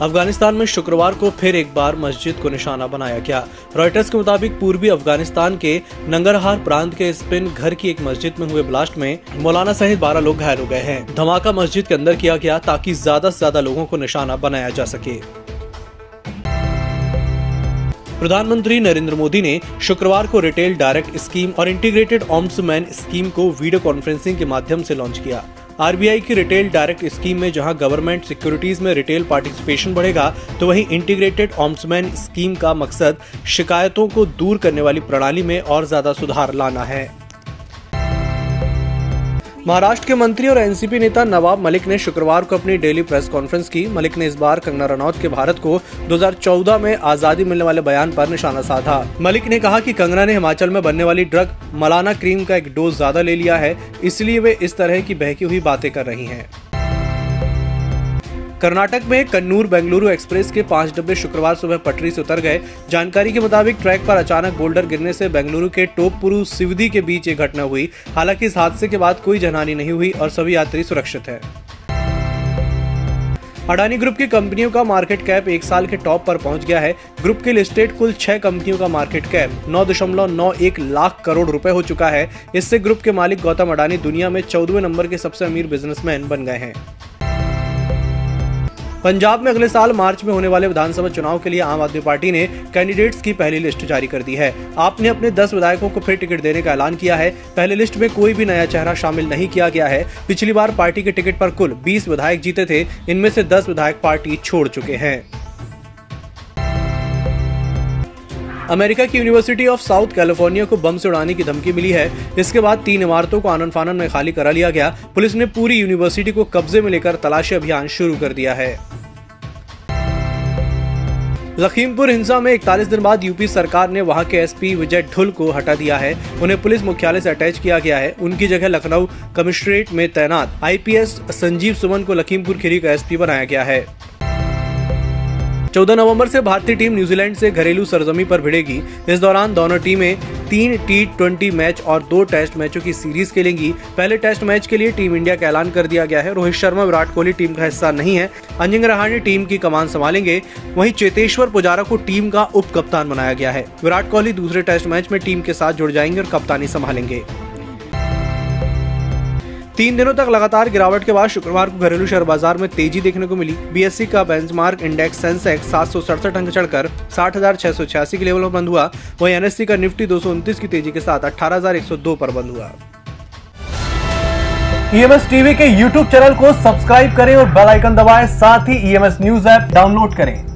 अफ़गानिस्तान में शुक्रवार को फिर एक बार मस्जिद को निशाना बनाया गया। रॉयटर्स के मुताबिक पूर्वी अफ़गानिस्तान के नंगरहार प्रांत के स्पिन घर की एक मस्जिद में हुए ब्लास्ट में मौलाना सहित 12 लोग घायल हो गए हैं। धमाका मस्जिद के अंदर किया गया ताकि ज़्यादा से ज़्यादा लोगों को निशाना बनाया जा सके। प्रधानमंत्री नरेंद्र मोदी ने शुक्रवार को रिटेल डायरेक्ट स्कीम और इंटीग्रेटेड ऑम्समैन स्कीम को वीडियो कॉन्फ्रेंसिंग के माध्यम से लॉन्च किया। आरबीआई की रिटेल डायरेक्ट स्कीम में जहाँ गवर्नमेंट सिक्योरिटीज में रिटेल पार्टिसिपेशन बढ़ेगा तो वहीं इंटीग्रेटेड ऑम्समैन स्कीम का मकसद शिकायतों को दूर करने वाली प्रणाली में और ज़्यादा सुधार लाना है। महाराष्ट्र के मंत्री और एनसीपी नेता नवाब मलिक ने शुक्रवार को अपनी डेली प्रेस कॉन्फ्रेंस की। मलिक ने इस बार कंगना रनौत के भारत को 2014 में आज़ादी मिलने वाले बयान पर निशाना साधा। मलिक ने कहा कि कंगना ने हिमाचल में बनने वाली ड्रग मलाना क्रीम का एक डोज ज़्यादा ले लिया है, इसलिए वे इस तरह की बहकी हुई बातें कर रही हैं। कर्नाटक में कन्नूर बेंगलुरु एक्सप्रेस के पाँच डब्बे शुक्रवार सुबह पटरी से उतर गए। जानकारी के मुताबिक ट्रैक पर अचानक बोल्डर गिरने से बेंगलुरु के टोपपुरु सिवदी के बीच ये घटना हुई। हालाँकि इस हादसे के बाद कोई जनहानि नहीं हुई और सभी यात्री सुरक्षित है। अडानी ग्रुप की कंपनियों का मार्केट कैप एक साल के टॉप पर पहुँच गया है। ग्रुप के लिस्टेड कुल छह कंपनियों का मार्केट कैप नौ दशमलव नौ एक लाख करोड़ रुपए हो चुका है। इससे ग्रुप के मालिक गौतम अडानी दुनिया में चौदहवें नंबर के सबसे अमीर बिजनेसमैन बन गए हैं। पंजाब में अगले साल मार्च में होने वाले विधानसभा चुनाव के लिए आम आदमी पार्टी ने कैंडिडेट्स की पहली लिस्ट जारी कर दी है। आपने अपने 10 विधायकों को फिर टिकट देने का ऐलान किया है। पहले लिस्ट में कोई भी नया चेहरा शामिल नहीं किया गया है। पिछली बार पार्टी के टिकट पर कुल 20 विधायक जीते थे। इनमें से 10 विधायक पार्टी छोड़ चुके हैं। अमेरिका की यूनिवर्सिटी ऑफ़ साउथ कैलिफ़ोर्निया को बम से उड़ाने की धमकी मिली है। इसके बाद तीन इमारतों को आनंद फानन में खाली करा लिया गया। पुलिस ने पूरी यूनिवर्सिटी को कब्जे में लेकर तलाशी अभियान शुरू कर दिया है। लखीमपुर हिंसा में 41 दिन बाद यूपी सरकार ने वहाँ के एसपी विजय ढुल को हटा दिया है। उन्हें पुलिस मुख्यालय से अटैच किया गया है। उनकी जगह लखनऊ कमिश्नरेट में तैनात। आईपीएस संजीव सुमन को लखीमपुर खीरी का एसपी बनाया गया है। चौदह नवंबर से भारतीय टीम न्यूजीलैंड से घरेलू सरजमी पर भिड़ेगी। इस दौरान दोनों टीमें तीन टी ट्वेंटी मैच और दो टेस्ट मैचों की सीरीज़ खेलेंगी। पहले टेस्ट मैच के लिए टीम इंडिया का ऐलान कर दिया गया है। रोहित शर्मा, विराट कोहली टीम का हिस्सा नहीं है। अंजिंग रहाणे टीम की कमान संभालेंगे। वहीं चेतेश्वर पुजारा को टीम का उप कप्तान बनाया गया है। विराट कोहली दूसरे टेस्ट मैच में टीम के साथ जुड़ जाएँगे और कप्तानी संभालेंगे। तीन दिनों तक लगातार गिरावट के बाद शुक्रवार को घरेलू शेयर बाज़ार में तेज़ी देखने को मिली। बीएससी का बेंचमार्क इंडेक्स सेंसेक्स सात सौ सड़सठ अंक चढ़कर साठ हज़ार छह सौ छियासी के लेवल पर बंद हुआ। वहीं एनएससी का निफ्टी दो सौ उनतीस की तेज़ी के साथ अठारह हज़ार एक सौ दो पर बंद हुआ। ईएमएस टीवी के यूट्यूब चैनल को सब्सक्राइब करें और बेल आइकन दबाएँ। साथ ही ईएमएस न्यूज़ ऐप डाउनलोड करें।